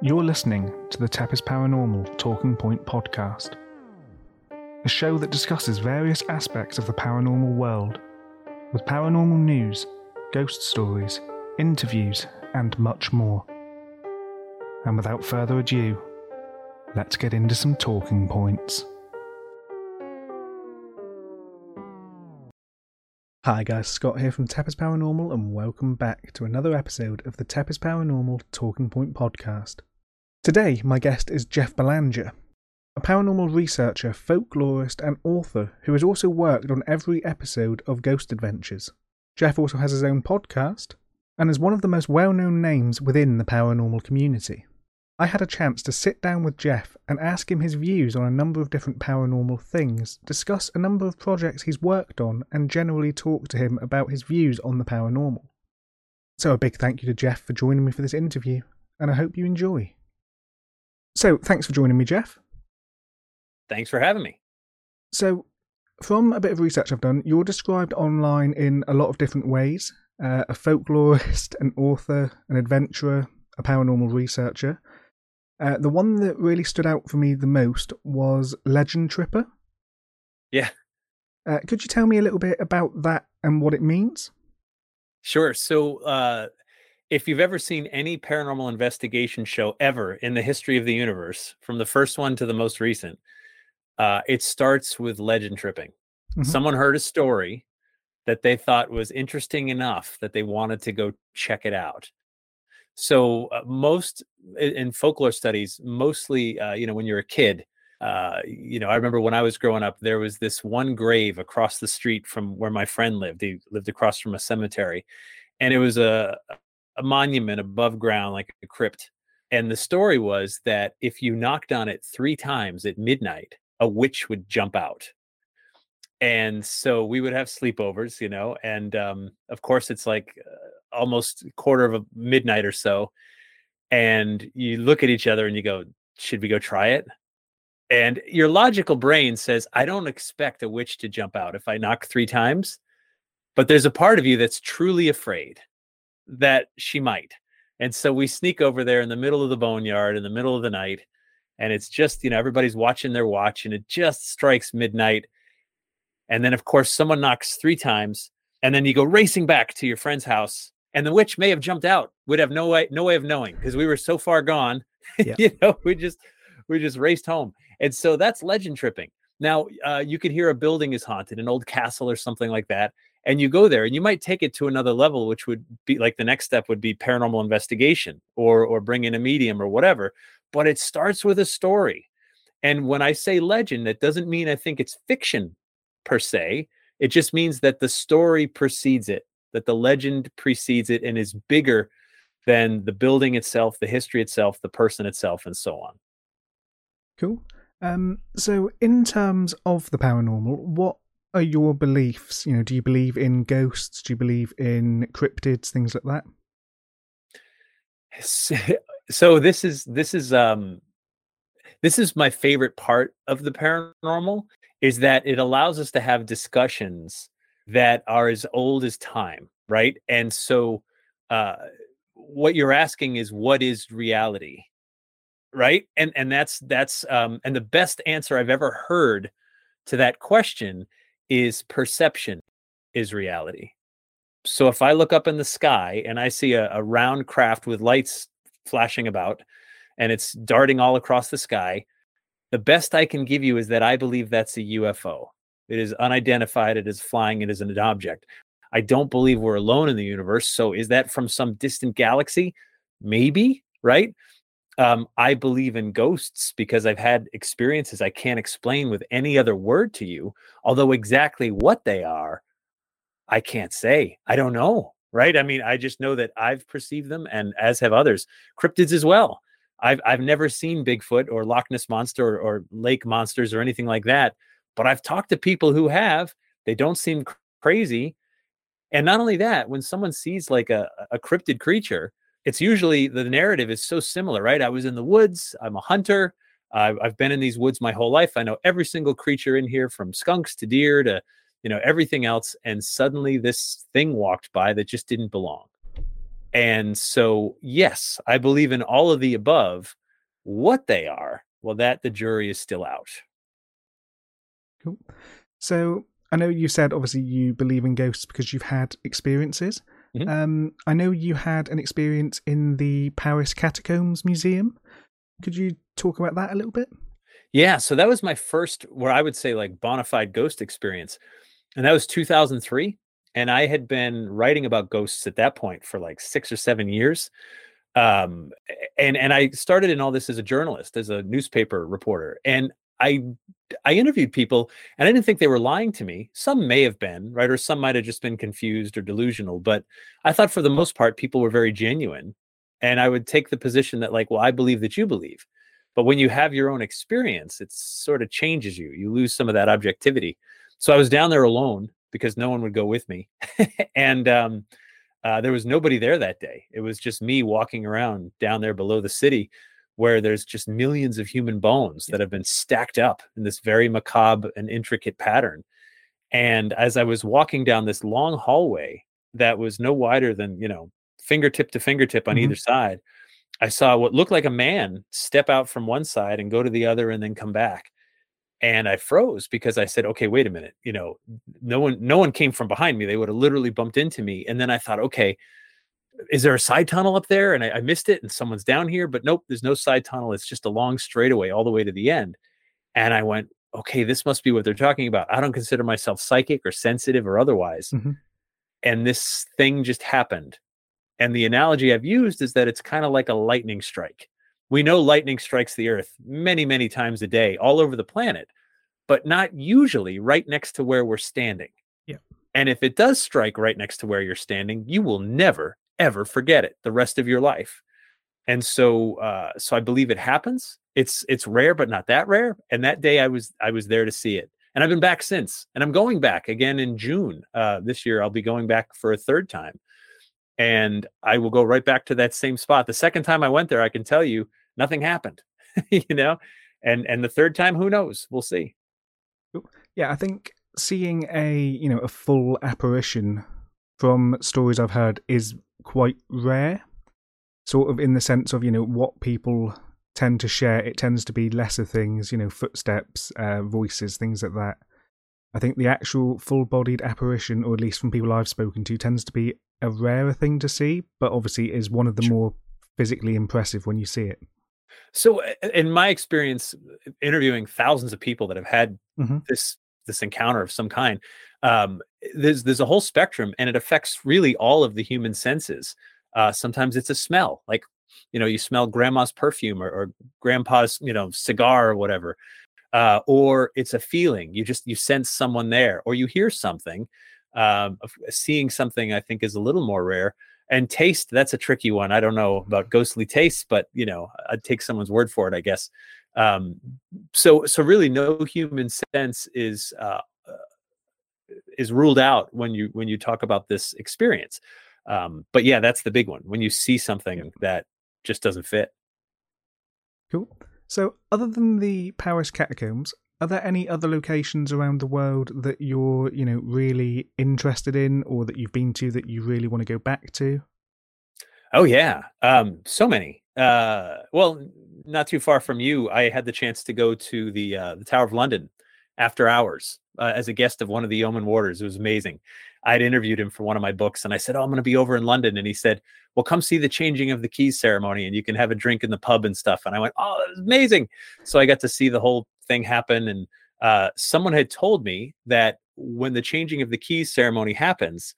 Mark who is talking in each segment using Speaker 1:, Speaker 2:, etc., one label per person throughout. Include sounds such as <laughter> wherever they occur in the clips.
Speaker 1: You're listening to the Tepes Paranormal Talking Point podcast, a show that discusses various aspects of the paranormal world, with paranormal news, ghost stories, interviews, and much more. And without further ado, let's get into some talking points. Hi guys, Scott here from Tepes Paranormal, and welcome back to another episode of the Tepes Paranormal Talking Point podcast. Today, my guest is Jeff Belanger, a paranormal researcher, folklorist, and author who has also worked on every episode of Ghost Adventures. Jeff also has his own podcast and is one of the most well known names within the paranormal community. I had a chance to sit down with Jeff and ask him his views on a number of different paranormal things, discuss a number of projects he's worked on, and generally talk to him about his views on the paranormal. So, a big thank you to Jeff for joining me for this interview, and I hope you enjoy. So, thanks for joining me, Jeff.
Speaker 2: Thanks for having me.
Speaker 1: So, from a bit of research I've done, you're described online in a lot of different ways uh, a folklorist, an author, an adventurer, a paranormal researcher. Uh, the one that really stood out for me the most was Legend Tripper.
Speaker 2: Yeah.
Speaker 1: Uh, could you tell me a little bit about that and what it means?
Speaker 2: Sure. So, uh, if you've ever seen any paranormal investigation show ever in the history of the universe, from the first one to the most recent, uh, it starts with legend tripping. Mm-hmm. Someone heard a story that they thought was interesting enough that they wanted to go check it out. So uh, most in folklore studies, mostly uh, you know when you're a kid, uh, you know I remember when I was growing up, there was this one grave across the street from where my friend lived. He lived across from a cemetery, and it was a a monument above ground, like a crypt. And the story was that if you knocked on it three times at midnight, a witch would jump out. And so we would have sleepovers, you know, and um, of course it's like uh, almost quarter of a midnight or so and you look at each other and you go should we go try it and your logical brain says i don't expect a witch to jump out if i knock three times but there's a part of you that's truly afraid that she might. And so we sneak over there in the middle of the boneyard in the middle of the night and it's just you know everybody's watching their watch and it just strikes midnight. And then of course someone knocks three times and then you go racing back to your friend's house and the witch may have jumped out We'd have no way no way of knowing because we were so far gone <laughs> yeah. you know we just we just raced home. And so that's legend tripping. Now uh, you could hear a building is haunted an old castle or something like that and you go there and you might take it to another level which would be like the next step would be paranormal investigation or or bring in a medium or whatever but it starts with a story and when i say legend that doesn't mean i think it's fiction per se it just means that the story precedes it that the legend precedes it and is bigger than the building itself, the history itself, the person itself, and so on.
Speaker 1: Cool. Um, so, in terms of the paranormal, what are your beliefs? You know, do you believe in ghosts? Do you believe in cryptids, things like that? <laughs>
Speaker 2: So this is this is um this is my favorite part of the paranormal is that it allows us to have discussions that are as old as time, right? And so, uh, what you're asking is, what is reality, right? And and that's that's um, and the best answer I've ever heard to that question is perception is reality. So if I look up in the sky and I see a, a round craft with lights flashing about, and it's darting all across the sky, the best I can give you is that I believe that's a UFO. It is unidentified. It is flying. It is an object. I don't believe we're alone in the universe. So is that from some distant galaxy? Maybe, right? Um, I believe in ghosts because I've had experiences I can't explain with any other word to you. Although exactly what they are, I can't say. I don't know, right? I mean, I just know that I've perceived them, and as have others. Cryptids as well. I've I've never seen Bigfoot or Loch Ness monster or, or lake monsters or anything like that, but I've talked to people who have, they don't seem crazy. And not only that, when someone sees like a, a cryptid creature, it's usually the narrative is so similar, right? I was in the woods, I'm a hunter. I've, I've been in these woods my whole life. I know every single creature in here from skunks to deer to, you know, everything else. And suddenly this thing walked by that just didn't belong. And so, yes, I believe in all of the above. What they are, well, that the jury is still out.
Speaker 1: Cool. So, I know you said obviously you believe in ghosts because you've had experiences. Mm-hmm. Um, I know you had an experience in the Paris Catacombs Museum. Could you talk about that a little bit?
Speaker 2: Yeah, so that was my first, where I would say like bona fide ghost experience, and that was 2003. And I had been writing about ghosts at that point for like six or seven years. Um, and and I started in all this as a journalist, as a newspaper reporter, and I I interviewed people and I didn't think they were lying to me. Some may have been, right? Or some might have just been confused or delusional. But I thought for the most part, people were very genuine. And I would take the position that, like, well, I believe that you believe. But when you have your own experience, it sort of changes you. You lose some of that objectivity. So I was down there alone because no one would go with me. <laughs> and um, uh, there was nobody there that day. It was just me walking around down there below the city where there's just millions of human bones that have been stacked up in this very macabre and intricate pattern. And as I was walking down this long hallway that was no wider than, you know, fingertip to fingertip on mm-hmm. either side, I saw what looked like a man step out from one side and go to the other and then come back. And I froze because I said, okay, wait a minute. You know, no one, no one came from behind me. They would have literally bumped into me. And then I thought, okay, is there a side tunnel up there? And I, I, missed it, and someone's down here, but nope, there's no side tunnel. It's just a long straightaway all the way to the end. And I went, okay, this must be what they're talking about. I don't consider myself psychic or sensitive or otherwise. Mm-hmm. And this thing just happened. And the analogy I've used is that it's kind of like a lightning strike. We know lightning strikes the earth many, many times a day all over the planet, but not usually right next to where we're standing.
Speaker 1: Yeah.
Speaker 2: And if it does strike right next to where you're standing, you will never, ever forget it the rest of your life. And so uh, so I believe it happens. It's it's rare, but not that rare. And that day I was I was there to see it. And I've been back since. And I'm going back again in June. Uh, this year I'll be going back for a third time. And I will go right back to that same spot. The second time I went there, I can tell you nothing happened. <laughs> you know? And and the third time, who knows? We'll see.
Speaker 1: Yeah, I think seeing a you know a full apparition from stories I've heard is quite rare, sort of in the sense of, you know, what people tend to share. It tends to be lesser things, you know, footsteps, uh, voices, things like that. I think the actual full bodied apparition, or at least from people I've spoken to, tends to be a rarer thing to see, but obviously is one of the more physically impressive when you see it.
Speaker 2: So, in my experience, interviewing thousands of people that have had mm-hmm. this this encounter of some kind, um, there's there's a whole spectrum, and it affects really all of the human senses. Uh, sometimes it's a smell, like you know, you smell grandma's perfume or, or grandpa's you know cigar or whatever, uh, or it's a feeling. You just you sense someone there, or you hear something. Um, seeing something, I think, is a little more rare. And taste, that's a tricky one. I don't know about ghostly taste, but you know, I'd take someone's word for it, I guess. Um, so, so really, no human sense is uh, is ruled out when you when you talk about this experience. Um, but yeah, that's the big one. When you see something yeah. that just doesn't fit.
Speaker 1: Cool. So, other than the Paris catacombs, are there any other locations around the world that you're, you know, really interested in, or that you've been to that you really want to go back to?
Speaker 2: Oh yeah, um, so many. Uh, well, not too far from you, I had the chance to go to the uh, the Tower of London after hours uh, as a guest of one of the yeoman warders. It was amazing. I'd interviewed him for one of my books and I said, Oh, I'm going to be over in London. And he said, Well, come see the changing of the keys ceremony and you can have a drink in the pub and stuff. And I went, Oh, that was amazing. So I got to see the whole thing happen. And uh, someone had told me that when the changing of the keys ceremony happens,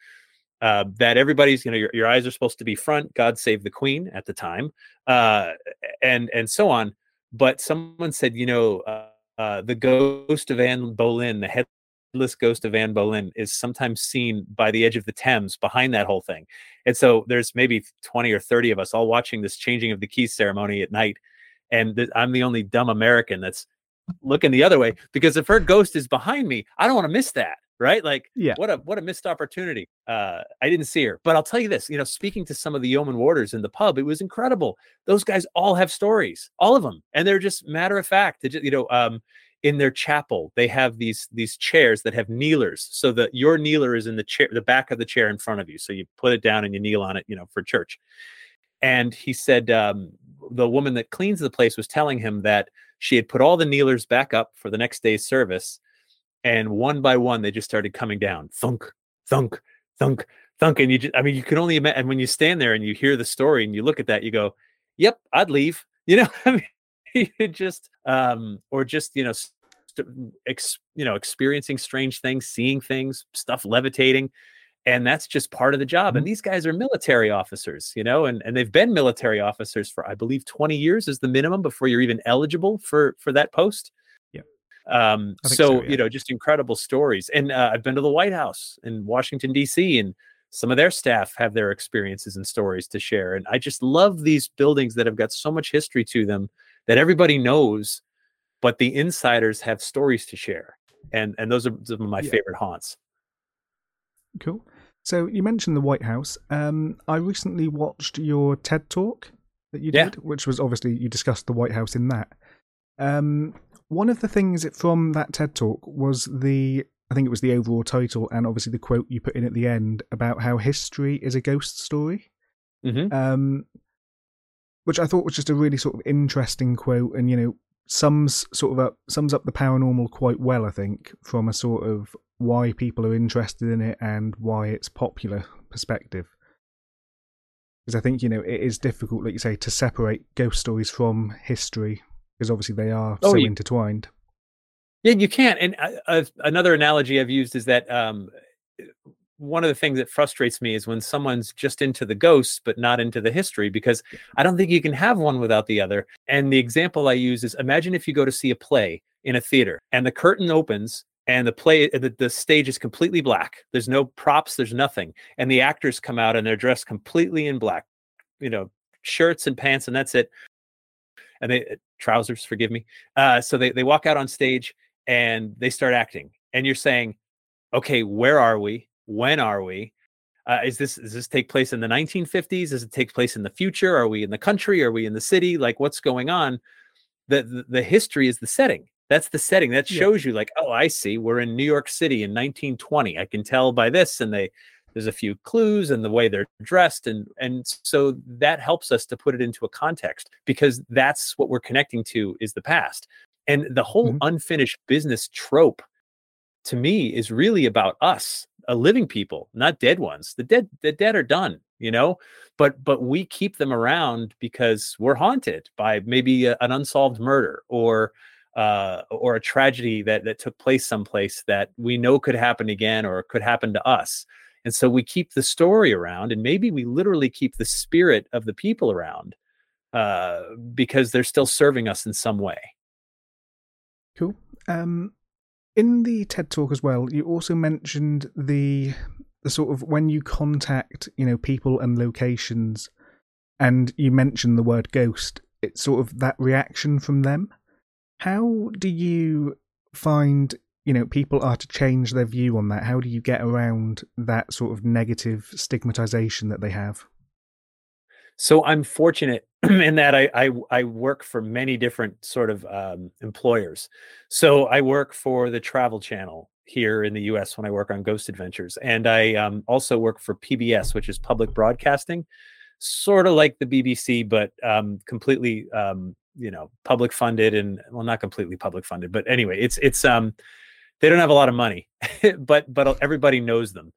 Speaker 2: uh, that everybody's, you know, your, your eyes are supposed to be front, God save the Queen at the time, uh, and and so on. But someone said, you know, uh, uh, the ghost of Anne Boleyn, the headless ghost of Anne Boleyn, is sometimes seen by the edge of the Thames behind that whole thing. And so there's maybe 20 or 30 of us all watching this changing of the keys ceremony at night. And th- I'm the only dumb American that's looking the other way because if her ghost is behind me, I don't want to miss that right? Like, yeah, what a what a missed opportunity. Uh, I didn't see her, but I'll tell you this: you know, speaking to some of the yeoman warders in the pub, it was incredible. Those guys all have stories, all of them, and they're just matter of fact. Just, you know, um, in their chapel they have these these chairs that have kneelers so that your kneeler is in the chair the back of the chair in front of you so you put it down and you kneel on it you know for church and he said um, the woman that cleans the place was telling him that she had put all the kneelers back up for the next day's service and one by one they just started coming down thunk thunk thunk thunk and you just i mean you can only imagine and when you stand there and you hear the story and you look at that you go yep i'd leave <laughs> you know <laughs> i mean you just um or just you know st- ex, you know experiencing strange things seeing things stuff levitating and that's just part of the job and
Speaker 1: Mhm.
Speaker 2: these guys are military officers you know and and they've been military officers for i believe 20 years is the minimum before you're even eligible for for that post. Um so,
Speaker 1: so, yeah.
Speaker 2: you know just incredible stories and uh, i've been to the white house in washington d.c and some of their staff have their experiences and stories to share and i just love these buildings that have got so much history to them that everybody knows but the insiders have stories to share and and those are some of my
Speaker 1: Yeah.
Speaker 2: favorite haunts
Speaker 1: Cool. So you mentioned the White House. Um, I recently watched your TED talk that you
Speaker 2: Yeah.
Speaker 1: did, which was obviously you discussed the White House in that. Um, one of the things from that TED talk was the I think it was the overall title and obviously the quote you put in at the end about how history is a ghost story.
Speaker 2: Mhm.
Speaker 1: Um, which I thought was just a really sort of interesting quote, and you know sums sort of up sums up the paranormal quite well. I think from a sort of why people are interested in it and why it's popular perspective. Because I think you know it is difficult, like you say, to separate ghost stories from history because obviously they are
Speaker 2: Oh,
Speaker 1: so
Speaker 2: you-
Speaker 1: intertwined.
Speaker 2: Yeah, you can't. And I've, another analogy I've used is that um, one of the things that frustrates me is when someone's just into the ghosts but not into the history, because I don't think you can have one without the other. And the example I use is imagine if you go to see a play in a theater and the curtain opens and the play the, the stage is completely black there's no props there's nothing and the actors come out and they're dressed completely in black you know shirts and pants and that's it and they trousers forgive me uh, so they, they walk out on stage and they start acting and you're saying okay where are we? When are we? Uh, is this does this take place in the 1950s does it take place in the future? Are we in the country? Are we in the city? Like what's going on? The the, the history is the setting. That's the setting. That
Speaker 1: Yeah.
Speaker 2: shows you like oh i see. We're in new york city in 1920 i can tell by this and they there's a few clues and the way they're dressed and and so that helps us to put it into a context because that's what we're connecting to is the past. And the whole
Speaker 1: Mhm.
Speaker 2: unfinished business trope to me is really about us a living people not dead ones. The dead the dead are done you know? But but we keep them around because we're haunted by maybe a, an unsolved murder or uh, or a tragedy that that took place someplace that we know could happen again or could happen to us and so we keep the story around and maybe we literally keep the spirit of the people around uh, because they're still serving us in some way
Speaker 1: Cool. Um, in the TED talk as well, you also mentioned the the sort of when you contact you know people and locations, and you mention the word ghost. It's sort of that reaction from them. How do you find you know people are to change their view on that? How do you get around that sort of negative stigmatization that they have?
Speaker 2: So I'm fortunate <clears throat> in that I, I I work for many different sort of um, employers. So I work for the Travel Channel here in the U.S. when I work on Ghost Adventures, and I um, also work for PBS, which is public broadcasting, sort of like the BBC, but um, completely um, you know public funded and well not completely public funded, but anyway, it's it's um they don't have a lot of money, <laughs> but but everybody knows them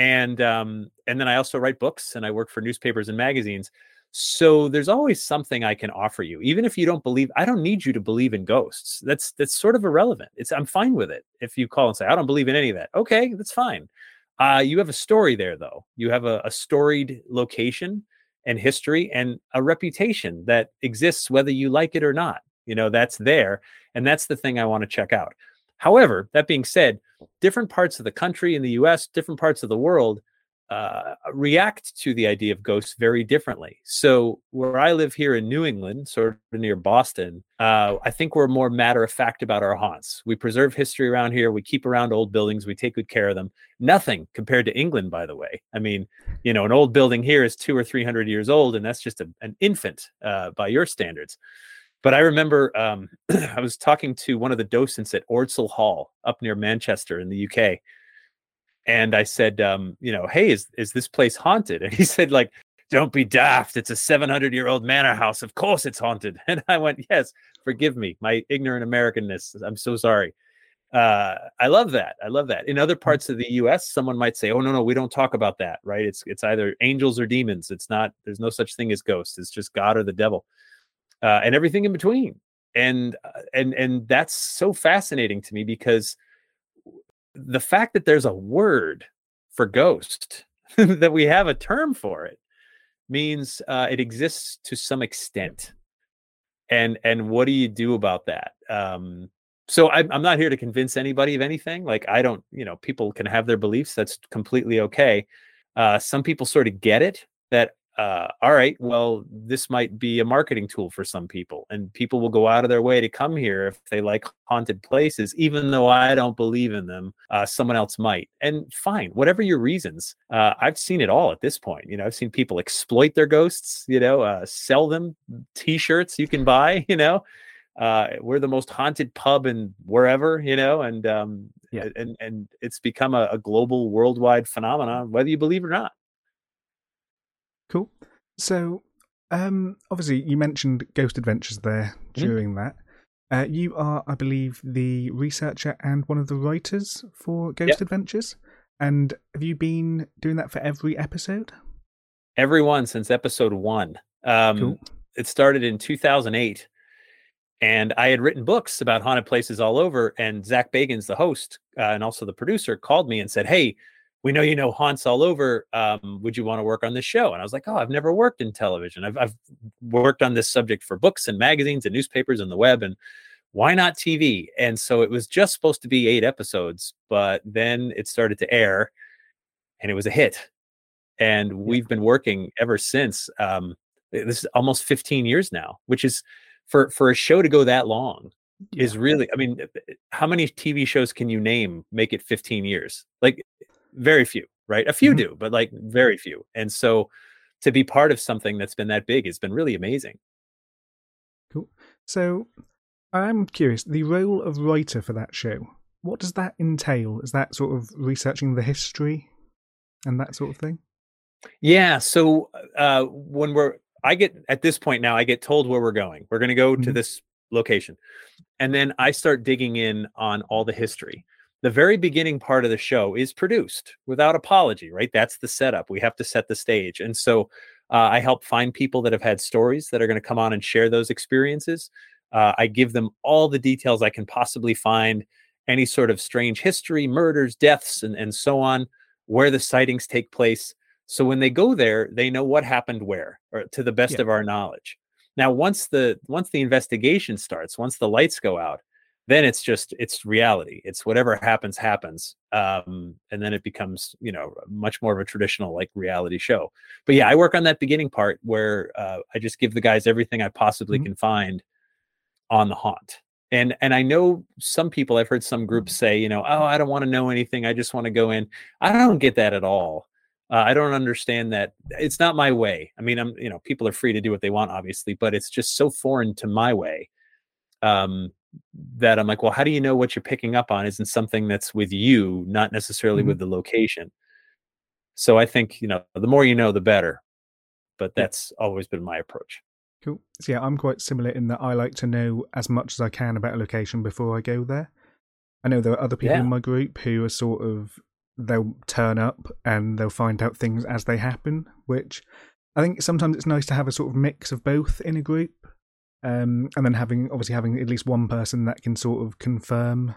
Speaker 2: and um, and then I also write books and I work for newspapers and magazines. So there's always something I can offer you, even if you don't believe. I don't need you to believe in ghosts. That's that's sort of irrelevant. It's I'm fine with it. If you call and say I don't believe in any of that, okay, that's fine. Uh, you have a story there, though. You have a, a storied location and history and a reputation that exists, whether you like it or not. You know that's there, and that's the thing I want to check out. However, that being said, different parts of the country in the US, different parts of the world uh, react to the idea of ghosts very differently. So, where I live here in New England, sort of near Boston, uh, I think we're more matter of fact about our haunts. We preserve history around here. We keep around old buildings. We take good care of them. Nothing compared to England, by the way. I mean, you know, an old building here is two or three hundred years old, and that's just a, an infant uh, by your standards. But I remember um, <clears throat> I was talking to one of the docents at Ordsall Hall up near Manchester in the UK, and I said, um, you know, hey, is is this place haunted? <laughs> And he said, like, don't be daft. It's a 700 year old manor house. Of course it's haunted. <laughs> And I went, yes, forgive me, my ignorant Americanness. I'm so sorry. Uh, I love that. I love that. In other mm. parts of the U.S., someone might say, "Oh no, no, we don't talk about that." Right? It's it's either angels or demons. It's not. There's no such thing as ghosts. It's just God or the devil, uh, and everything in between. And uh, and and that's so fascinating to me because the fact that there's a word for ghost, <laughs> that we have a term for it, means uh, it exists to some extent. And and what do you do about that? Um, so I'm, I'm not here to convince anybody of anything. Like I don't, you know, people can have their beliefs. That's completely okay. Uh, some people sort of get it that uh, all right, well, this might be a marketing tool for some people, and people will go out of their way to come here if they like haunted places, even though I don't believe in them. Uh, someone else might, and fine, whatever your reasons. Uh, I've seen it all at this point. You know, I've seen people exploit their ghosts. You know, uh, sell them T-shirts you can buy. <laughs> You know, uh, we're the most haunted pub in wherever. You know, and um, yeah. and and it's become a, a global, worldwide phenomenon, whether you believe it or not.
Speaker 1: Cool. So, um, obviously, you mentioned Ghost Adventures there mm-hmm. during that. Uh, you are, I believe, the researcher and one of the writers for Ghost yep. Adventures. And have you been doing that for every episode?
Speaker 2: Every one since episode one. Um, cool. It started in 2008. And I had written books about haunted places all over. And Zach Bagans, the host uh, and also the producer, called me and said, Hey, we know you know haunts all over. Um, would you want to work on this show? And I was like, oh, I've never worked in television. I've, I've worked on this subject for books and magazines and newspapers and the web. And why not TV? And so it was just supposed to be eight episodes, but then it started to air and it was a hit. And we've been working ever since. Um, this is almost 15 years now, which is for, for a show to go that long is really, I mean, how many TV shows can you name make it 15 years? Like very few, right? A few mm-hmm. do, but like very few. And so to be part of something that's been that big has been really amazing.
Speaker 1: Cool. So I'm curious, the role of writer for that show, what does that entail? Is that sort of researching the history and that sort of thing?
Speaker 2: Yeah. So uh, when we're, I get at this point now, I get told where we're going. We're going to go mm-hmm. to this location. And then I start digging in on all the history the very beginning part of the show is produced without apology, right? That's the setup. We have to set the stage. And so uh, I help find people that have had stories that are going to come on and share those experiences. Uh, I give them all the details I can possibly find, any sort of strange history, murders, deaths, and, and so on, where the sightings take place. So when they go there, they know what happened where, or to the best yeah. of our knowledge. Now, once the once the investigation starts, once the lights go out, then it's just it's reality. It's whatever happens happens um, and then it becomes you know much more of a traditional like reality show. But yeah i work on that beginning part where uh, i just give the guys everything i possibly mm-hmm. can find on the haunt. And and i know some people i've heard some groups say you know oh i don't want to know anything i just want to go in. I don't get that at all. Uh, i don't understand that. It's not my way. I mean i'm you know people are free to do what they want obviously but it's just so foreign to my way. Um that I'm like, well, how do you know what you're picking up on isn't something that's with you, not necessarily mm-hmm. with the location. So I think, you know, the more you know, the better. But that's yeah. always been my approach.
Speaker 1: Cool. So yeah, I'm quite similar in that I like to know as much as I can about a location before I go there. I know there are other people yeah. in my group who are sort of they'll turn up and they'll find out things as they happen, which I think sometimes it's nice to have a sort of mix of both in a group um, and then having obviously having at least one person that can sort of confirm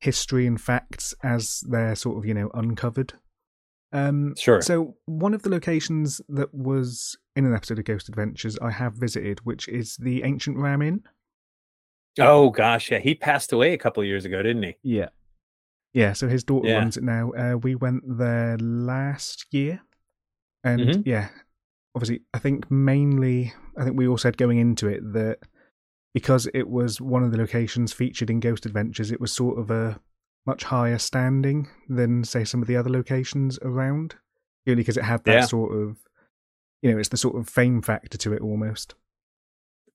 Speaker 1: history and facts as they're sort of you know uncovered. Um,
Speaker 2: sure.
Speaker 1: So one of the locations that was in an episode of Ghost Adventures I have visited, which is the ancient Ram Inn.
Speaker 2: Oh gosh, yeah, he passed away a couple of years ago, didn't he?
Speaker 1: Yeah, yeah. So his daughter yeah. runs it now. Uh, we went there last year, and mm-hmm. yeah, obviously, I think mainly, I think we all said going into it that because it was one of the locations featured in Ghost Adventures, it was sort of a much higher standing than, say, some of the other locations around. Purely because it had that yeah. sort of, you know, it's the sort of fame factor to it almost.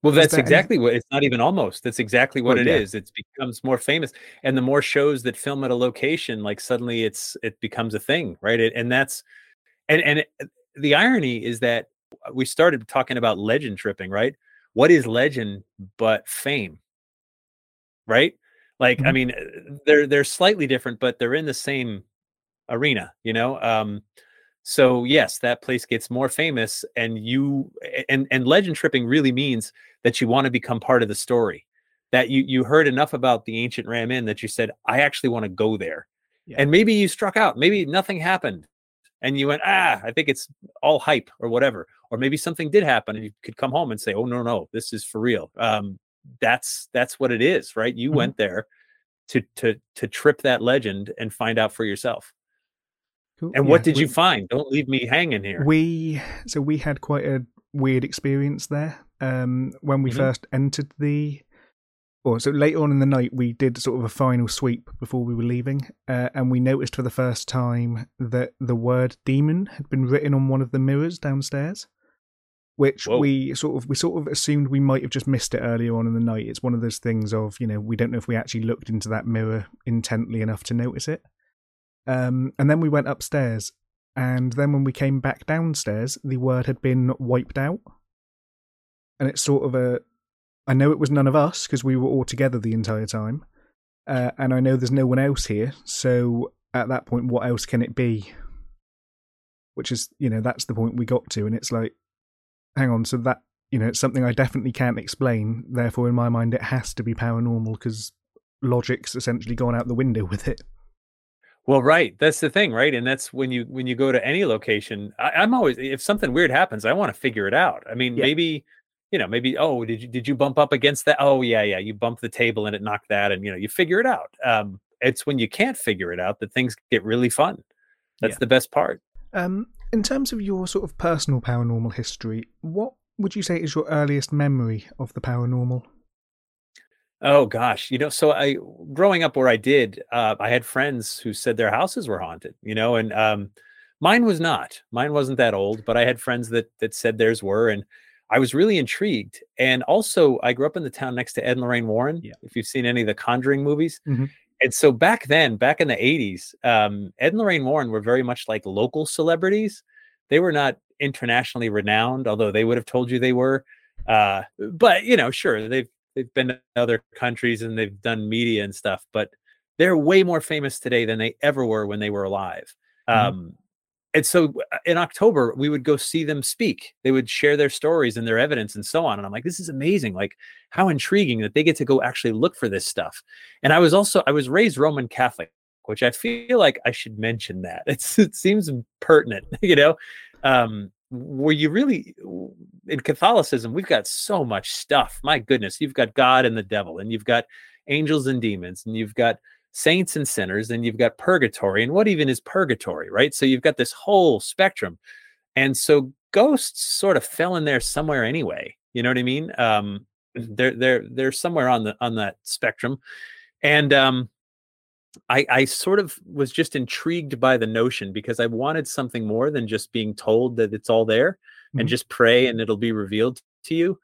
Speaker 2: Well, that's
Speaker 1: there any-
Speaker 2: exactly what it's not even almost. That's exactly what
Speaker 1: Well,
Speaker 2: it
Speaker 1: yeah.
Speaker 2: is. It becomes more famous. And the more shows that film at a location, like suddenly it's it becomes a thing, right? It, and that's and and the irony is that we started talking about legend tripping, right? What is legend but fame? Right? Like I
Speaker 1: Mhm.
Speaker 2: mean, they're they're slightly different, but they're in the same arena, you know? Um so yes, that place gets more famous and you and and legend tripping really means that you want to become part of the story. That you you heard enough about the ancient Ram Inn that you said, I actually want to go there.
Speaker 1: Yeah.
Speaker 2: And maybe you struck out, maybe nothing happened. And you went, ah, I think it's all hype or whatever. Or maybe something did happen and you could come home and say, Oh no, no, this is for real. Um, that's that's what it is, right? You
Speaker 1: Mhm.
Speaker 2: went there to to to trip that legend and find out for yourself.
Speaker 1: Cool.
Speaker 2: And
Speaker 1: Yeah,
Speaker 2: what did you find? Don't leave me hanging here.
Speaker 1: We so we had quite a weird experience there. Um, when we
Speaker 2: Mhm.
Speaker 1: first entered the, or so later on in the night, we did sort of a final sweep before we were leaving, uh, and we noticed for the first time that the word "demon" had been written on one of the mirrors downstairs. Which
Speaker 2: Whoa.
Speaker 1: we sort of we sort of assumed we might have just missed it earlier on in the night. It's one of those things of you know we don't know if we actually looked into that mirror intently enough to notice it. Um, and then we went upstairs, and then when we came back downstairs, the word had been wiped out. And it's sort of a. I know it was none of us because we were all together the entire time. Uh, and I know there's no one else here. So at that point, what else can it be? Which is, you know, that's the point we got to. And it's like, hang on. So that, you know, it's something I definitely can't explain. Therefore, in my mind, it has to be paranormal because logic's essentially gone out the window with it.
Speaker 2: Well, right. That's the thing, right? And that's when you when you go to any location. I, I'm always if something weird happens, I want to figure it out. I mean,
Speaker 1: Yeah.
Speaker 2: maybe you know, maybe oh, did you did you bump up against that? Oh, yeah, yeah, you bumped the table and it knocked that, and you know, you figure it out. Um, it's when you can't figure it out that things get really fun. That's
Speaker 1: Yeah.
Speaker 2: the best part.
Speaker 1: Um, in terms of your sort of personal paranormal history, what would you say is your earliest memory of the paranormal?
Speaker 2: Oh gosh, you know, so I growing up where I did, uh, I had friends who said their houses were haunted, you know, and um, mine was not. Mine wasn't that old, but I had friends that that said theirs were, and I was really intrigued. And also, I grew up in the town next to Ed and Lorraine Warren.
Speaker 1: Yeah.
Speaker 2: If you've seen any of the Conjuring movies,
Speaker 1: Mhm.
Speaker 2: and so back then, back in the '80s, um, Ed and Lorraine Warren were very much like local celebrities. They were not internationally renowned, although they would have told you they were. Uh, but you know, sure, they've they've been to other countries and they've done media and stuff, but they're way more famous today than they ever were when they were alive.
Speaker 1: Mhm.
Speaker 2: Um, and so uh, in October, we would go see them speak. They would share their stories and their evidence and so on. And I'm like, this is amazing. Like, how intriguing that they get to go actually look for this stuff. And I was also, I was raised Roman Catholic, which I feel like I should mention that. <laughs> It's, it seems pertinent, <laughs> you know? Um, where you really in Catholicism, we've got so much stuff. My goodness, you've got God and the devil, and you've got angels and demons, and you've got saints and sinners, and you've got purgatory. And what even is purgatory, right? So you've got this whole spectrum. And so ghosts sort of fell in there somewhere anyway. You know what I mean? Um, <clears throat> they're they're they're somewhere on the on that spectrum. And um I, I sort of was just intrigued by the notion because I wanted something more than just being told that it's all there and
Speaker 1: Mhm.
Speaker 2: just pray and it'll be revealed to you.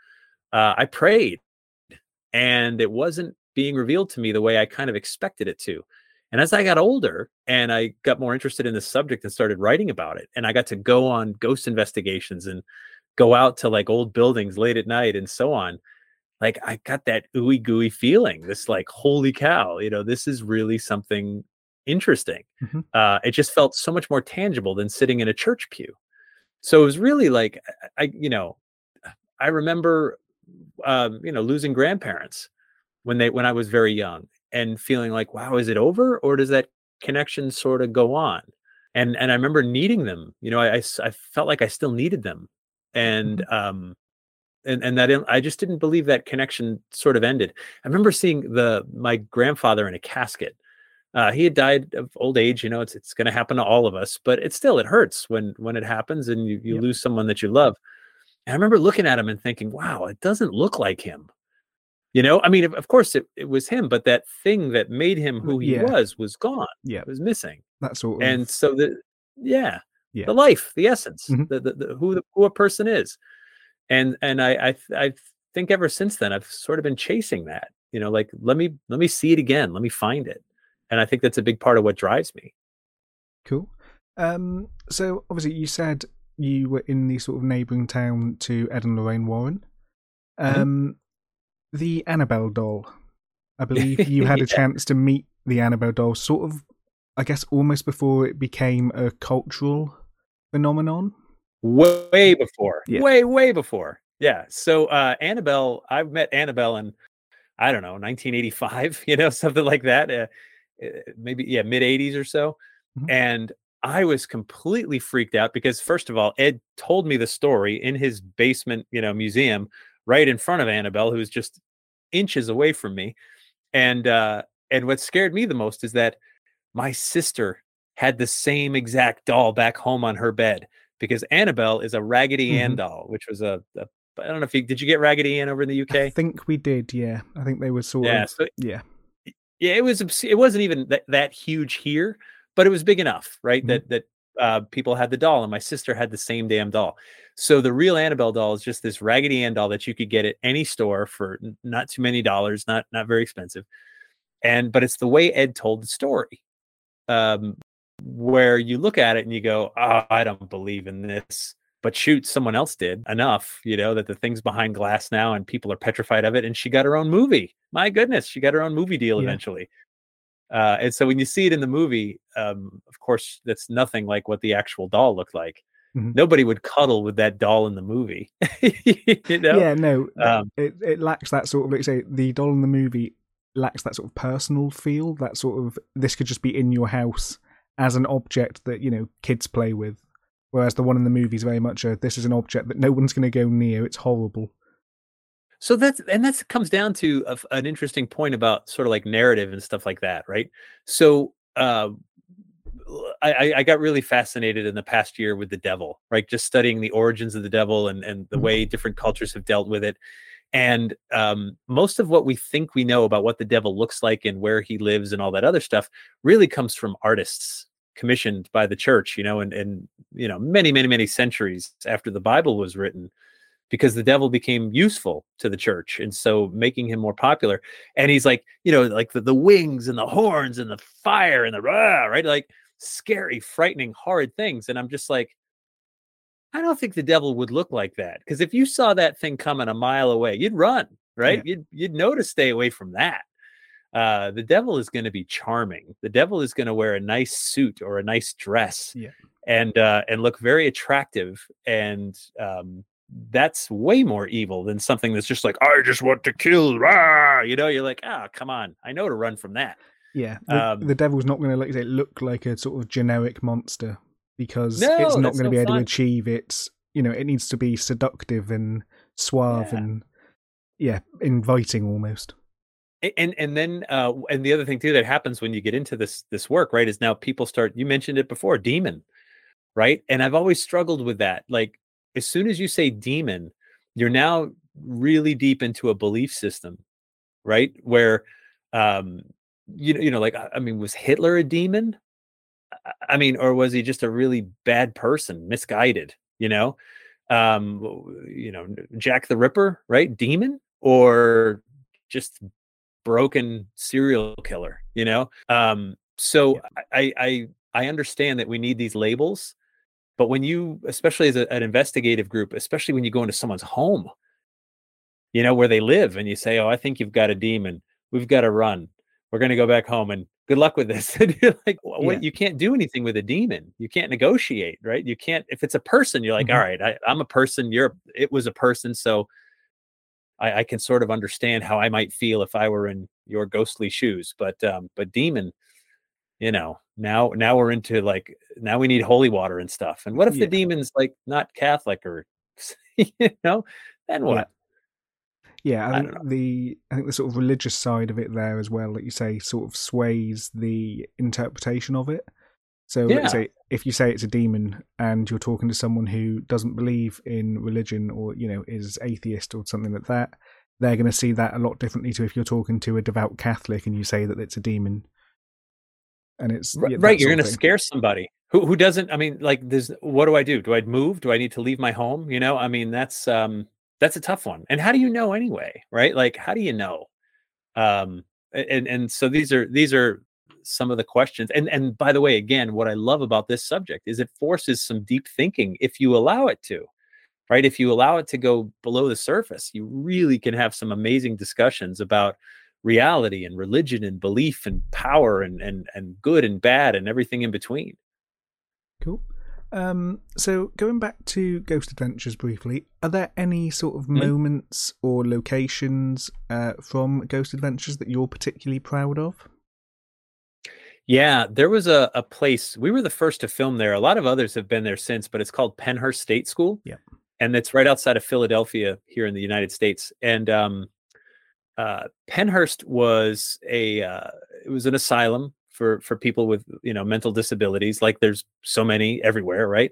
Speaker 2: Uh, I prayed and it wasn't being revealed to me the way I kind of expected it to. And as I got older and I got more interested in the subject and started writing about it, and I got to go on ghost investigations and go out to like old buildings late at night and so on, like I got that ooey gooey feeling. This like, holy cow, you know, this is really something interesting.
Speaker 1: Mhm.
Speaker 2: Uh, it just felt so much more tangible than sitting in a church pew. So it was really like I, I you know, I remember, um, you know, losing grandparents when they when I was very young and feeling like, wow, is it over or does that connection sort of go on? And and I remember needing them. You know, I I felt like I still needed them, and um, and and that I just didn't believe that connection sort of ended. I remember seeing the my grandfather in a casket. Uh, he had died of old age. You know, it's it's going to happen to all of us, but it still it hurts when when it happens and you you
Speaker 1: Yep.
Speaker 2: lose someone that you love. And I remember looking at him and thinking, wow, it doesn't look like him. You know, I mean, of, course it, it was him, but that thing that made him who he
Speaker 1: Yeah.
Speaker 2: was was gone.
Speaker 1: Yeah.
Speaker 2: It was missing.
Speaker 1: That sort of.
Speaker 2: And so the yeah,
Speaker 1: Yeah.
Speaker 2: the life, the essence,
Speaker 1: Mhm.
Speaker 2: the, the, the who the, who a person is. And and I I I think ever since then I've sort of been chasing that. You know, like let me let me see it again, let me find it, and I think that's a big part of what drives me.
Speaker 1: Cool. Um, so obviously you said you were in the sort of neighbouring town to Ed and Lorraine Warren.
Speaker 2: Mm-hmm.
Speaker 1: The Annabelle doll. I believe you had a <laughs> chance to meet the Annabelle doll, sort of, I guess, almost before it became a cultural phenomenon.
Speaker 2: way before
Speaker 1: Yeah.
Speaker 2: way way before yeah so uh annabelle i've met annabelle in i don't know 1985 <laughs> you know something like that uh, uh, maybe yeah mid 80s or so
Speaker 1: Mhm.
Speaker 2: and i was completely freaked out because first of all ed told me the story in his basement you know museum right in front of annabelle who was just inches away from me and uh and what scared me the most is that my sister had the same exact doll back home on her bed because Annabelle is a Raggedy Ann
Speaker 1: Mhm.
Speaker 2: doll, which was a, a I don't know if you did you get Raggedy Ann over in the UK?
Speaker 1: I think we did, yeah. I think they were sort
Speaker 2: Yeah,
Speaker 1: of,
Speaker 2: so
Speaker 1: yeah.
Speaker 2: yeah, it was it wasn't even that, that huge here, but it was big enough, right?
Speaker 1: Mhm.
Speaker 2: That that uh, people had the doll, and my sister had the same damn doll. So the real Annabelle doll is just this Raggedy Ann doll that you could get at any store for not too many dollars, not not very expensive, and but it's the way Ed told the story, um, where you look at it and you go, "Oh, I don't believe in this." But shoot, someone else did enough, you know, that the thing's behind glass now and people are petrified of it. And she got her own movie. My goodness, she got her own movie deal
Speaker 1: Yeah.
Speaker 2: eventually. Uh, and so when you see it in the movie, um, of course, that's nothing like what the actual doll looked like.
Speaker 1: Mhm.
Speaker 2: Nobody would cuddle with that doll in the movie. <laughs> you know?
Speaker 1: Yeah, no,
Speaker 2: Um,
Speaker 1: it it lacks that sort of like say the doll in the movie lacks that sort of personal feel. That sort of this could just be in your house as an object that you know kids play with, whereas the one in the movie is very much a this is an object that no one's going to go near. It's horrible.
Speaker 2: So that's and that comes down to a an interesting point about sort of like narrative and stuff like that, right? So uh, I, I- got really fascinated in the past year with the devil, right? Just studying the origins of the devil and and the
Speaker 1: Mhm.
Speaker 2: way different cultures have dealt with it. And um, most of what we think we know about what the devil looks like and where he lives and all that other stuff really comes from artists commissioned by the church, you know, and and you know many many many centuries after the Bible was written because the devil became useful to the church and so making him more popular. And he's like you know like the, the wings and the horns and the fire and the rah, right? Like scary frightening horrid things. And i'm just like i don't think the devil would look like that. Because if you saw that thing coming a mile away you'd run right? You'd you'd know to stay away from that. Uh the devil is going to be charming. The devil is going to wear a nice suit or a nice dress
Speaker 1: Yeah.
Speaker 2: and uh and look very attractive and um that's way more evil than something that's just like i just want to kill rah! you know you're like ah come on i know to run from that
Speaker 1: Yeah, the,
Speaker 2: Um,
Speaker 1: the devil's not going to like say look like a sort of generic monster because
Speaker 2: No,
Speaker 1: it's not going to
Speaker 2: no
Speaker 1: be able
Speaker 2: fun.
Speaker 1: to achieve its. You know, it needs to be seductive and suave
Speaker 2: Yeah.
Speaker 1: and yeah, inviting almost.
Speaker 2: And and then uh and the other thing too that happens when you get into this this work right is now people start you mentioned it before demon right and i've always struggled with that like as soon as you say demon you're now really deep into a belief system right? Where um you know you know like i mean was hitler a demon? I- i mean or was he just a really bad person misguided you know? Um you know jack the ripper right? Demon? Or just broken serial killer you know? Um so I, I i understand that we need these labels but when you especially as a, an investigative group especially when you go into someone's home you know where they live and you say oh i think you've got a demon we've got to run we're going to go back home and good luck with this <laughs> and you're like "Wha- what
Speaker 1: Yeah.
Speaker 2: you can't do anything with a demon you can't negotiate right you can't if it's a person you're like
Speaker 1: Mhm.
Speaker 2: all right I, i'm a person you're it was a person so I, I can sort of understand how I might feel if I were in your ghostly shoes. But um, but demon, you know, now now we're into like now we need holy water and stuff. And what if
Speaker 1: Yeah.
Speaker 2: the demon's like not Catholic or <laughs> you know, then what?
Speaker 1: Yeah, I
Speaker 2: I
Speaker 1: think the I think the sort of religious side of it there as well, like you say, sort of sways the interpretation of it. So,
Speaker 2: Yeah.
Speaker 1: you say, if you say it's a demon and you're talking to someone who doesn't believe in religion or you know is atheist or something like that, they're going to see that a lot differently to if you're talking to a devout Catholic and you say that it's a demon. And it's
Speaker 2: R-
Speaker 1: yeah,
Speaker 2: right, you're going to scare somebody who who doesn't. I mean, like, there's what do I do? Do I move? Do I need to leave my home? You know, I mean, that's um, that's a tough one. And how do you know anyway? Right? Like, how do you know? Um, and and so these are these are some of the questions. And and by the way, again, what I love about this subject is it forces some deep thinking if you allow it to. Right? If you allow it to go below the surface, you really can have some amazing discussions about reality and religion and belief and power and and and good and bad and everything in between.
Speaker 1: Cool. Um, so going back to Ghost Adventures briefly, are there any sort of mm-hmm. moments or locations uh, from Ghost Adventures that you're particularly proud of?
Speaker 2: Yeah, there was a, a place we were the first to film there. A lot of others have been there since, but it's called Pennhurst State School.
Speaker 1: Yeah,
Speaker 2: and it's right outside of Philadelphia here in the United States. And um, uh, Pennhurst was a uh, it was an asylum for for people with you know mental disabilities like there's so many everywhere right?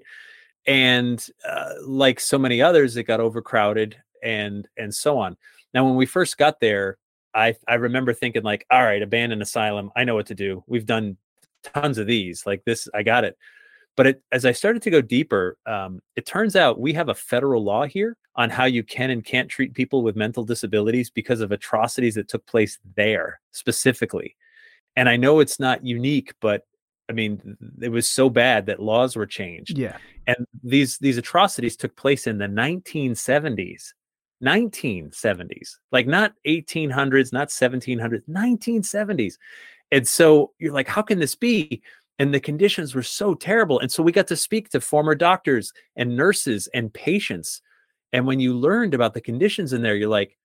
Speaker 2: And uh, like so many others it got overcrowded and and so on. Now when we first got there i i remember thinking like all right abandoned asylum. I know what to do. We've done tons of these. Like this i got it. But it, as i started to go deeper um, it turns out we have a federal law here on how you can and can't treat people with mental disabilities because of atrocities that took place there specifically and I know it's not unique, but I mean, it was so bad that laws were changed.
Speaker 1: Yeah.
Speaker 2: And these these atrocities took place in the 1970s. 1970s. Like not 1800s, not 1700s, 1970s. And so you're like, how can this be? And the conditions were so terrible. And so we got to speak to former doctors and nurses and patients. And when you learned about the conditions in there, you're like,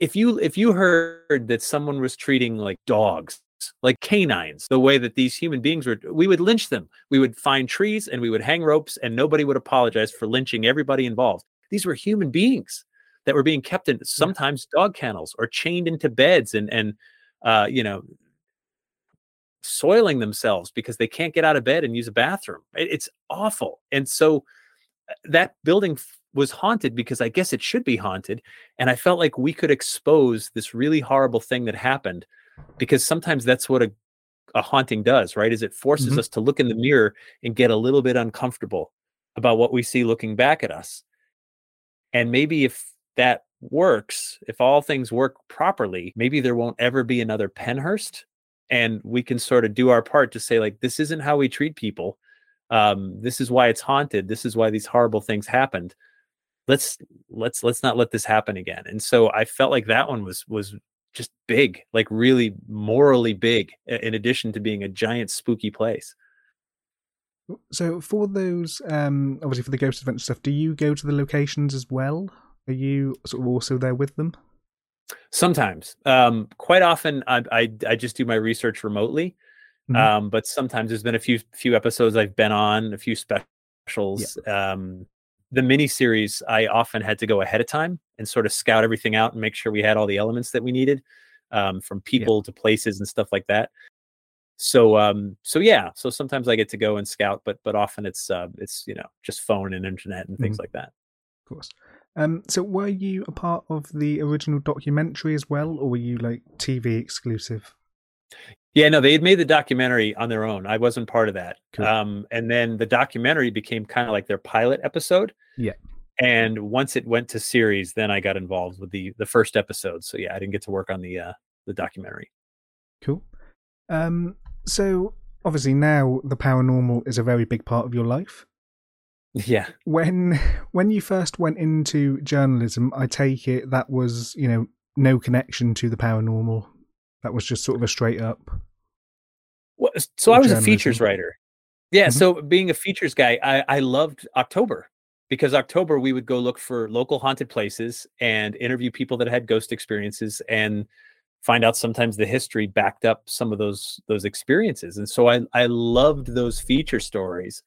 Speaker 2: if you if you heard that someone was treating like dogs like canines the way that these human beings were we would lynch them. We would find trees and we would hang ropes and nobody would apologize for lynching everybody involved. These were human beings that were being kept in sometimes dog kennels or chained into beds and and uh, you know soiling themselves because they can't get out of bed and use a bathroom. It's awful. And so uh, that building was haunted because I guess it should be haunted. And I felt like we could expose this really horrible thing that happened because sometimes that's what a, a haunting does, right? Is it forces mm-hmm. us to look in the mirror and get a little bit uncomfortable about what we see looking back at us. And maybe if that works, if all things work properly, maybe there won't ever be another Pennhurst. And we can sort of do our part to say, like, this isn't how we treat people. Um, this is why it's haunted. This is why these horrible things happened let's let's let's not let this happen again. And so i felt like that one was was just big like really morally big in addition to being a giant spooky place.
Speaker 1: So for those um obviously for the ghost adventure stuff do you go to the locations as well? Are you sort of also there with them?
Speaker 2: Sometimes. Um quite often i i, I just do my research remotely mm-hmm. um but sometimes there's been a few few episodes i've been on a few specials yeah. um the mini series, I often had to go ahead of time and sort of scout everything out and make sure we had all the elements that we needed, um, from people yeah. to places and stuff like that. So, um, so yeah, so sometimes I get to go and scout, but but often it's uh, it's you know just phone and internet and things mm-hmm. like that.
Speaker 1: Of course. Um, so were you a part of the original documentary as well, or were you like TV exclusive?
Speaker 2: Yeah, no, they had made the documentary on their own. I wasn't part of that. Cool. Um, and then the documentary became kind of like their pilot episode.
Speaker 1: Yeah.
Speaker 2: And once it went to series, then I got involved with the the first episode. So yeah, I didn't get to work on the uh the documentary.
Speaker 1: Cool. Um so obviously now the paranormal is a very big part of your life. <laughs>
Speaker 2: Yeah.
Speaker 1: When when you first went into journalism, I take it that was, you know, no connection to the paranormal. That was just sort of a straight up.
Speaker 2: So I was a features writer. Yeah. Mm-hmm. So being a features guy, I, I loved October because October we would go look for local haunted places and interview people that had ghost experiences and find out sometimes the history backed up some of those those experiences. And so I I loved those feature stories.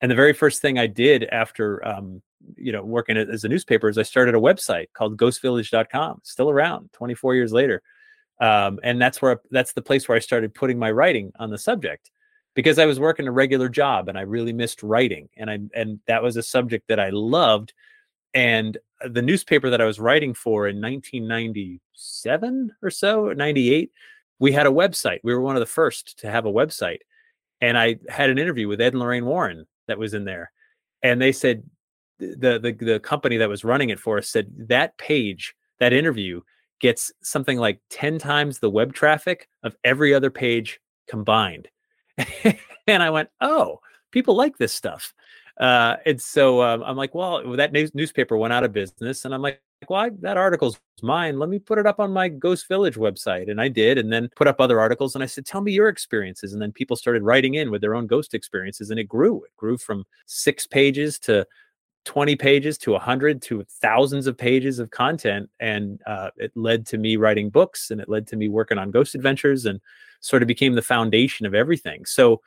Speaker 2: And the very first thing I did after um, you know working as a newspaper is I started a website called ghostvillage.com, still around 24 years later um, and that's where that's the place where I started putting my writing on the subject because I was working a regular job and I really missed writing and I and that was a subject that I loved and the newspaper that I was writing for in 1997 or so 98 we had a website. We were one of the first to have a website and I had an interview with Ed and Lorraine Warren that was in there and they said the the the company that was running it for us said that page, that interview gets something like 10 times the web traffic of every other page combined. <laughs> and I went, "Oh, people like this stuff." Uh, and so um, I'm like, well, that news- newspaper went out of business, and I'm like, well, I, that article's mine. Let me put it up on my Ghost Village website, and I did, and then put up other articles, and I said, tell me your experiences, and then people started writing in with their own ghost experiences, and it grew. It grew from six pages to 20 pages to 100 to thousands of pages of content and uh, it led to me writing books and it led to me working on ghost adventures and sort of became the foundation of everything so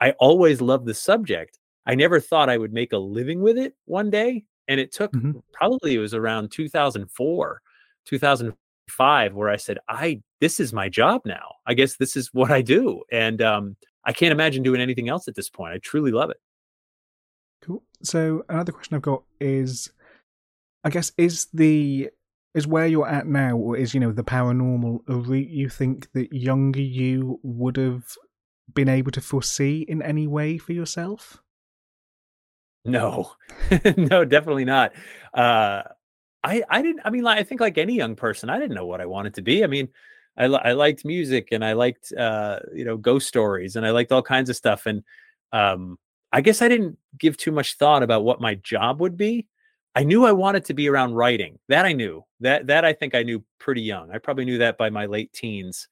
Speaker 2: i always loved the subject I never thought I would make a living with it one day. And it took mm-hmm. probably it was around 2004, 2005, where I said, I, this is my job now. I guess this is what I do. And um, I can't imagine doing anything else at this point. I truly love it.
Speaker 1: Cool. So another question I've got is, I guess, is the is where you're at now, or is you know the paranormal a route you think that younger you would have been able to foresee in any way for yourself?
Speaker 2: No, <laughs> no, definitely not. Uh, I I didn't. I mean, like, I think like any young person, I didn't know what I wanted to be. I mean, I I liked music and I liked uh, you know ghost stories and I liked all kinds of stuff. And um, I guess I didn't give too much thought about what my job would be. I knew I wanted to be around writing. That I knew. That that I think I knew pretty young. I probably knew that by my late teens.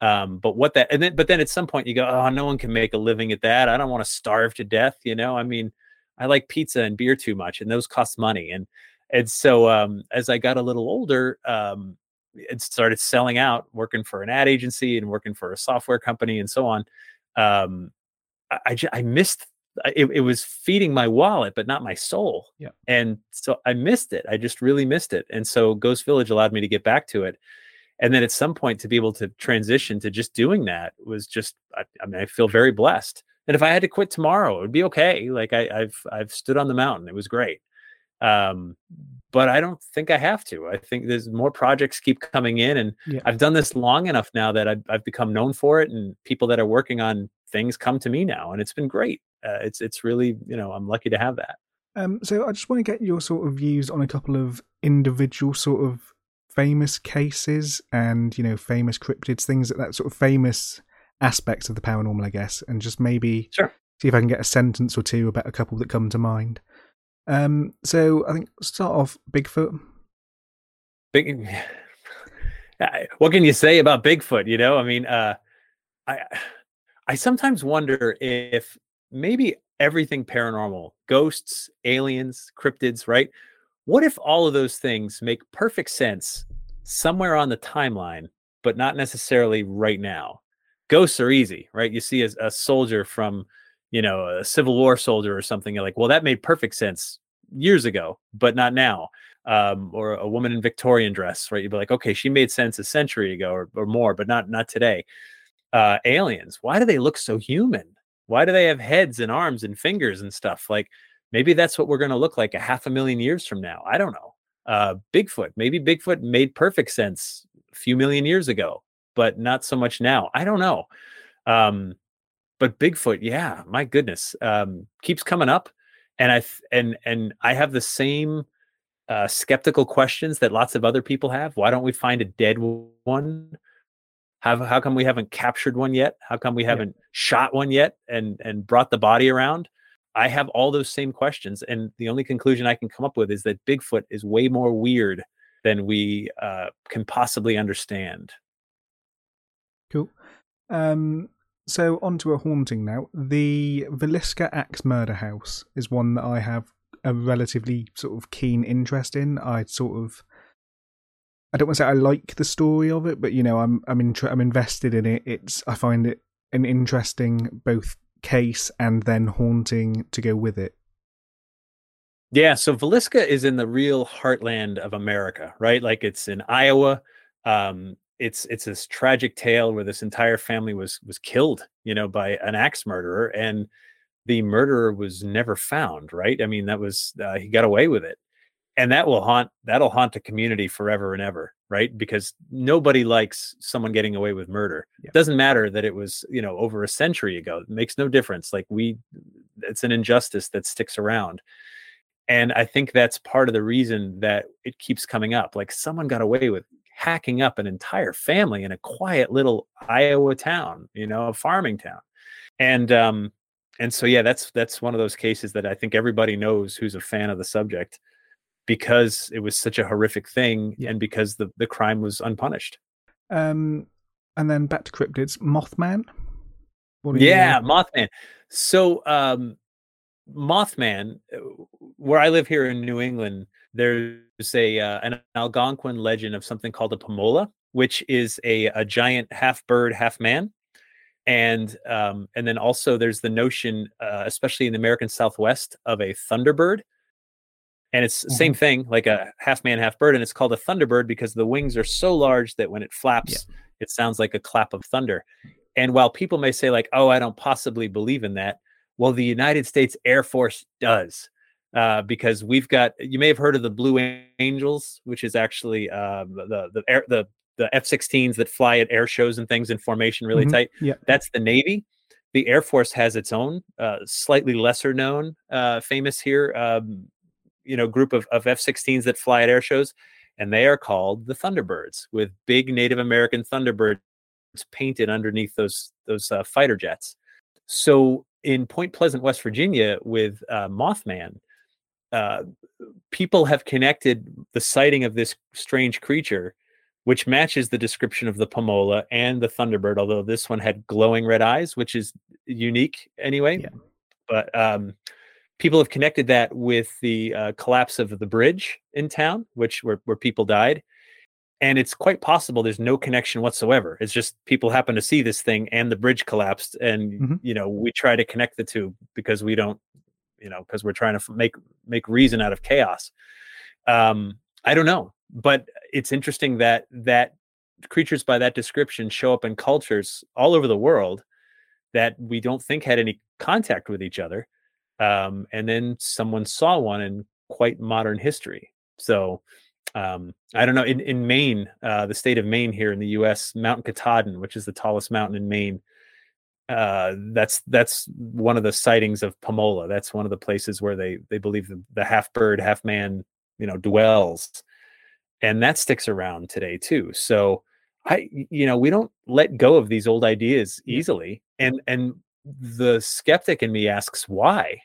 Speaker 2: Um, but what that and then but then at some point you go, oh, no one can make a living at that. I don't want to starve to death. You know, I mean I like pizza and beer too much, and those cost money. And and so um, as I got a little older, um, it started selling out, working for an ad agency and working for a software company and so on. Um, I, I, I missed it, it, was feeding my wallet, but not my soul.
Speaker 1: Yeah.
Speaker 2: And so I missed it. I just really missed it. And so Ghost Village allowed me to get back to it. And then at some point to be able to transition to just doing that was just, I, I mean, I feel very blessed. And if I had to quit tomorrow, it would be okay. Like I, have I've stood on the mountain. It was great. Um, but I don't think I have to. I think there's more projects keep coming in, and yeah. I've done this long enough now that I've, I've become known for it, and people that are working on things come to me now, and it's been great. Uh, it's it's really you know I'm lucky to have that.
Speaker 1: Um, so I just want to get your sort of views on a couple of individual sort of famous cases and you know famous cryptids, things that that sort of famous aspects of the paranormal, I guess, and just maybe
Speaker 2: sure.
Speaker 1: see if I can get a sentence or two about a couple that come to mind. Um, so I think start off Bigfoot.
Speaker 2: Big. <laughs> What can you say about Bigfoot? You know, I mean, uh, I I sometimes wonder if maybe everything paranormal, ghosts, aliens, cryptids, right? What if all of those things make perfect sense somewhere on the timeline, but not necessarily right now? ghosts are easy, right? You see a, a soldier from, you know, a Civil War soldier or something. You're like, well, that made perfect sense years ago, but not now. Um, or a woman in Victorian dress, right? You'd be like, okay, she made sense a century ago or, or more, but not not today. Uh, aliens, why do they look so human? Why do they have heads and arms and fingers and stuff? Like maybe that's what we're going to look like a half a million years from now. I don't know. Uh, Bigfoot, maybe Bigfoot made perfect sense a few million years ago but not so much now. I don't know. Um, but Bigfoot, yeah, my goodness, um, keeps coming up, and I and and I have the same uh, skeptical questions that lots of other people have. Why don't we find a dead one? How how come we haven't captured one yet? How come we haven't yeah. shot one yet and and brought the body around? I have all those same questions, and the only conclusion I can come up with is that Bigfoot is way more weird than we uh, can possibly understand.
Speaker 1: Cool. Um, so on to a haunting now. The Villisca Axe Murder House is one that I have a relatively sort of keen interest in. I sort of I don't want to say I like the story of it, but you know, I'm I'm in, I'm invested in it. It's I find it an interesting both case and then haunting to go with it.
Speaker 2: Yeah, so Villisca is in the real heartland of America, right? Like it's in Iowa. Um, it's it's this tragic tale where this entire family was was killed, you know, by an axe murderer, and the murderer was never found. Right? I mean, that was uh, he got away with it, and that will haunt that'll haunt the community forever and ever. Right? Because nobody likes someone getting away with murder. Yeah. It doesn't matter that it was you know over a century ago. It makes no difference. Like we, it's an injustice that sticks around. And I think that's part of the reason that it keeps coming up. Like someone got away with hacking up an entire family in a quiet little Iowa town, you know, a farming town. And um and so yeah, that's that's one of those cases that I think everybody knows who's a fan of the subject because it was such a horrific thing
Speaker 1: Yeah.
Speaker 2: and because the the crime was unpunished.
Speaker 1: Um, and then back to cryptids. Mothman. What are you-
Speaker 2: Yeah, Mothman. So, um, Mothman, uh, where I live here in New England, there's a uh, an Algonquin legend of something called a pomola, which is a, a giant half bird, half man, and um, and then also there's the notion, uh, especially in the American Southwest, of a thunderbird, and it's the same thing, like a half man, half bird, and it's called a thunderbird because the wings are so large that when it flaps, it sounds like a clap of thunder. And while people may say, like, oh, I don't possibly believe in that, well, the United States Air Force does. Uh, because we've got, you may have heard of the Blue Angels, which is actually uh, the the air, the the F-16s that fly at air shows and things in formation really
Speaker 1: Mhm.
Speaker 2: tight.
Speaker 1: Yeah.
Speaker 2: That's the Navy. The Air Force has its own, uh, slightly lesser known, uh, famous here, um, you know, group of, of F-16s that fly at air shows, and they are called the Thunderbirds, with big Native American Thunderbirds painted underneath those those uh, fighter jets. So in Point Pleasant, West Virginia, with uh, Mothman, uh, people have connected the sighting of this strange creature, which matches the description of the Pomola and the Thunderbird, although this one had glowing red eyes, which is unique anyway.
Speaker 1: Yeah.
Speaker 2: But um, people have connected that with the uh, collapse of the bridge in town, which where, where people died. And it's quite possible there's no connection whatsoever. It's just people happen to see this thing and the bridge collapsed, and
Speaker 1: Mhm.
Speaker 2: you know we try to connect the two because we don't, you know, because we're trying to make make reason out of chaos. Um, I don't know, but it's interesting that that creatures by that description show up in cultures all over the world that we don't think had any contact with each other. Um, and then someone saw one in quite modern history. So um, I don't know. In, in Maine, uh, the state of Maine here in the U.S., Mount Katahdin, which is the tallest mountain in Maine, uh, that's that's one of the sightings of Pomola. That's one of the places where they they believe the, the half bird, half man, you know, dwells, and that sticks around today too. So I, you know, we don't let go of these old ideas easily, and and the skeptic in me asks why,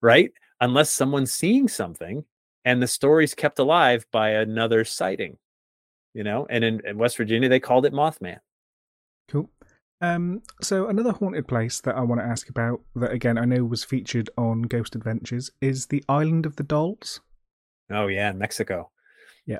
Speaker 2: right? Unless someone's seeing something and the story's kept alive by another sighting, you know. And in, in West Virginia, they called it Mothman.
Speaker 1: Cool. Um, so another haunted place that I want to ask about that again I know was featured on Ghost Adventures is the Island of the Dolls.
Speaker 2: Oh yeah, in Mexico.
Speaker 1: Yeah.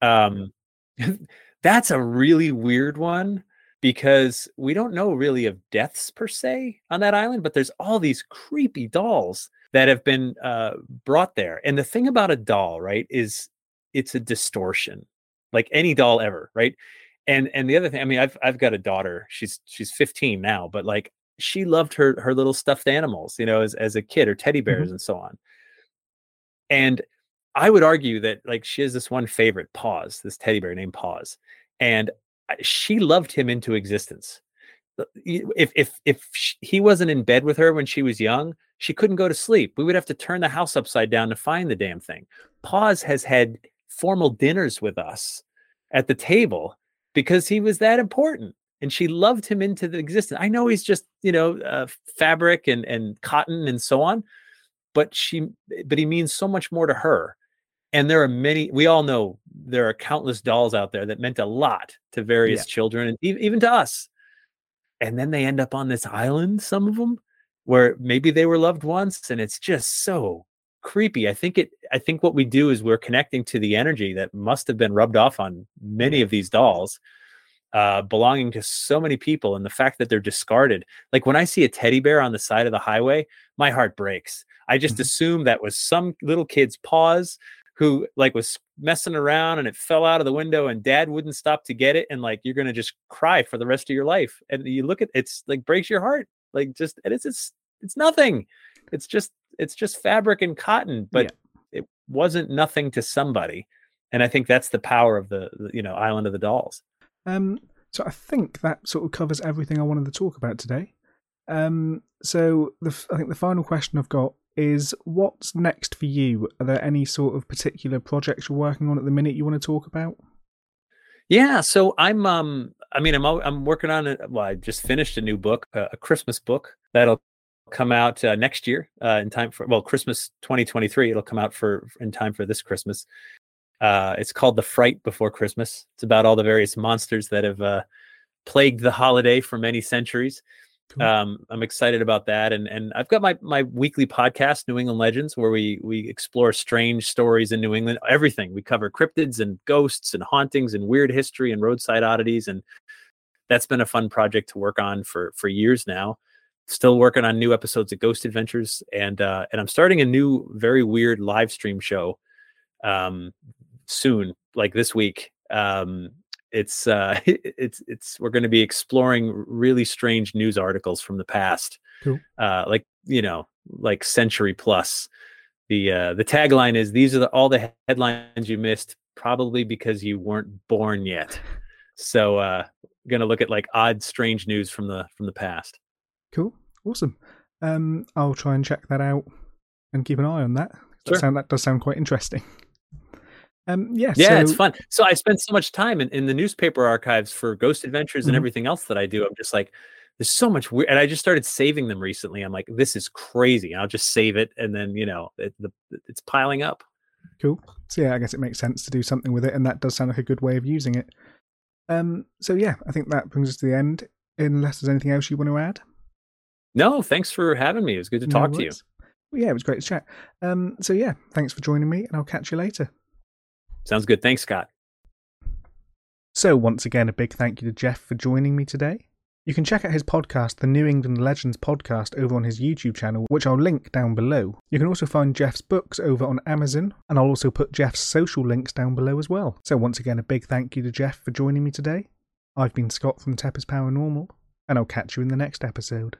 Speaker 2: Um <laughs> that's a really weird one because we don't know really of deaths per se on that island, but there's all these creepy dolls that have been uh brought there. And the thing about a doll, right, is it's a distortion. Like any doll ever, right? And and the other thing, I mean, I've I've got a daughter. She's she's 15 now, but like she loved her her little stuffed animals, you know, as as a kid, or teddy bears and so on. And I would argue that like she has this one favorite, Paws, this teddy bear named Paws, and she loved him into existence. Y- If if if sh- he wasn't in bed with her when she was young, she couldn't go to sleep. We would have to turn the house upside down to find the damn thing. Paws has had formal dinners with us at the table because he was that important and she loved him into the existence. I know he's just, you know, uh, fabric and and cotton and so on, but she but he means so much more to her. And there are many we all know there are countless dolls out there that meant a lot to various
Speaker 1: Yeah.
Speaker 2: children and even to us. And then they end up on this island some of them where maybe they were loved once and it's just so creepy. I think it I think what we do is we're connecting to the energy that must have been rubbed off on many of these dolls uh belonging to so many people and the fact that they're discarded. Like when I see a teddy bear on the side of the highway, my heart breaks. I just
Speaker 1: Mhm.
Speaker 2: assume that was some little kid's paws who like was messing around and it fell out of the window and dad wouldn't stop to get it and like you're going to just cry for the rest of your life. And you look at it's like breaks your heart. Like just and it's it's it's nothing. It's just it's just fabric and cotton, but it wasn't nothing to somebody. And I think that's the power of the, the, you know Island of the Dolls.
Speaker 1: Um, so I think that sort of covers everything I wanted to talk about today. Um, so the i think the final question I've got is what's next for you? Are there any sort of particular projects you're working on at the minute you want to talk about?
Speaker 2: Yeah, so I'm um I mean I'm I'm working on it. Well, I just finished a new book, a Christmas book that'll come out uh, next year uh, in time for well Christmas 2023. It'll come out for in time for this Christmas. Uh, it's called The Fright Before Christmas. It's about all the various monsters that have uh, plagued the holiday for many centuries. Um, I'm excited about that, and and I've got my my weekly podcast, New England Legends, where we we explore strange stories in New England. Everything we cover cryptids and ghosts and hauntings and weird history and roadside oddities, and that's been a fun project to work on for for years now. Still working on new episodes of Ghost Adventures, and uh, and I'm starting a new very weird live stream show um, soon, like this week. Um, it's uh, <laughs> it's it's we're going to be exploring really strange news articles from the past, cool. uh, like you know, like century plus. The uh, the tagline is these are the, all the headlines you missed, probably because you weren't born yet. So, uh, going to look at like odd, strange news from the from the past.
Speaker 1: Cool, awesome. Um, I'll try and check that out and keep an eye on that. That, sound, that does sound quite interesting. Um, yeah,
Speaker 2: yeah,
Speaker 1: so...
Speaker 2: it's fun. So I spend so much time in, in the newspaper archives for Ghost Adventures mm-hmm. and everything else that I do. I'm just like, there's so much weird, and I just started saving them recently. I'm like, this is crazy. And I'll just save it, and then you know, it, the, it's piling up.
Speaker 1: Cool. So yeah, I guess it makes sense to do something with it, and that does sound like a good way of using it. Um, so yeah, I think that brings us to the end. Unless there's anything else you want to add.
Speaker 2: No, thanks for having me. It was good to no talk worries. to you.
Speaker 1: Well, yeah, it was great to chat. Um, so yeah, thanks for joining me, and I'll catch you later.
Speaker 2: Sounds good. Thanks, Scott.
Speaker 1: So, once again, a big thank you to Jeff for joining me today. You can check out his podcast, the New England Legends podcast, over on his YouTube channel, which I'll link down below. You can also find Jeff's books over on Amazon, and I'll also put Jeff's social links down below as well. So, once again, a big thank you to Jeff for joining me today. I've been Scott from Tepper's Paranormal, and I'll catch you in the next episode.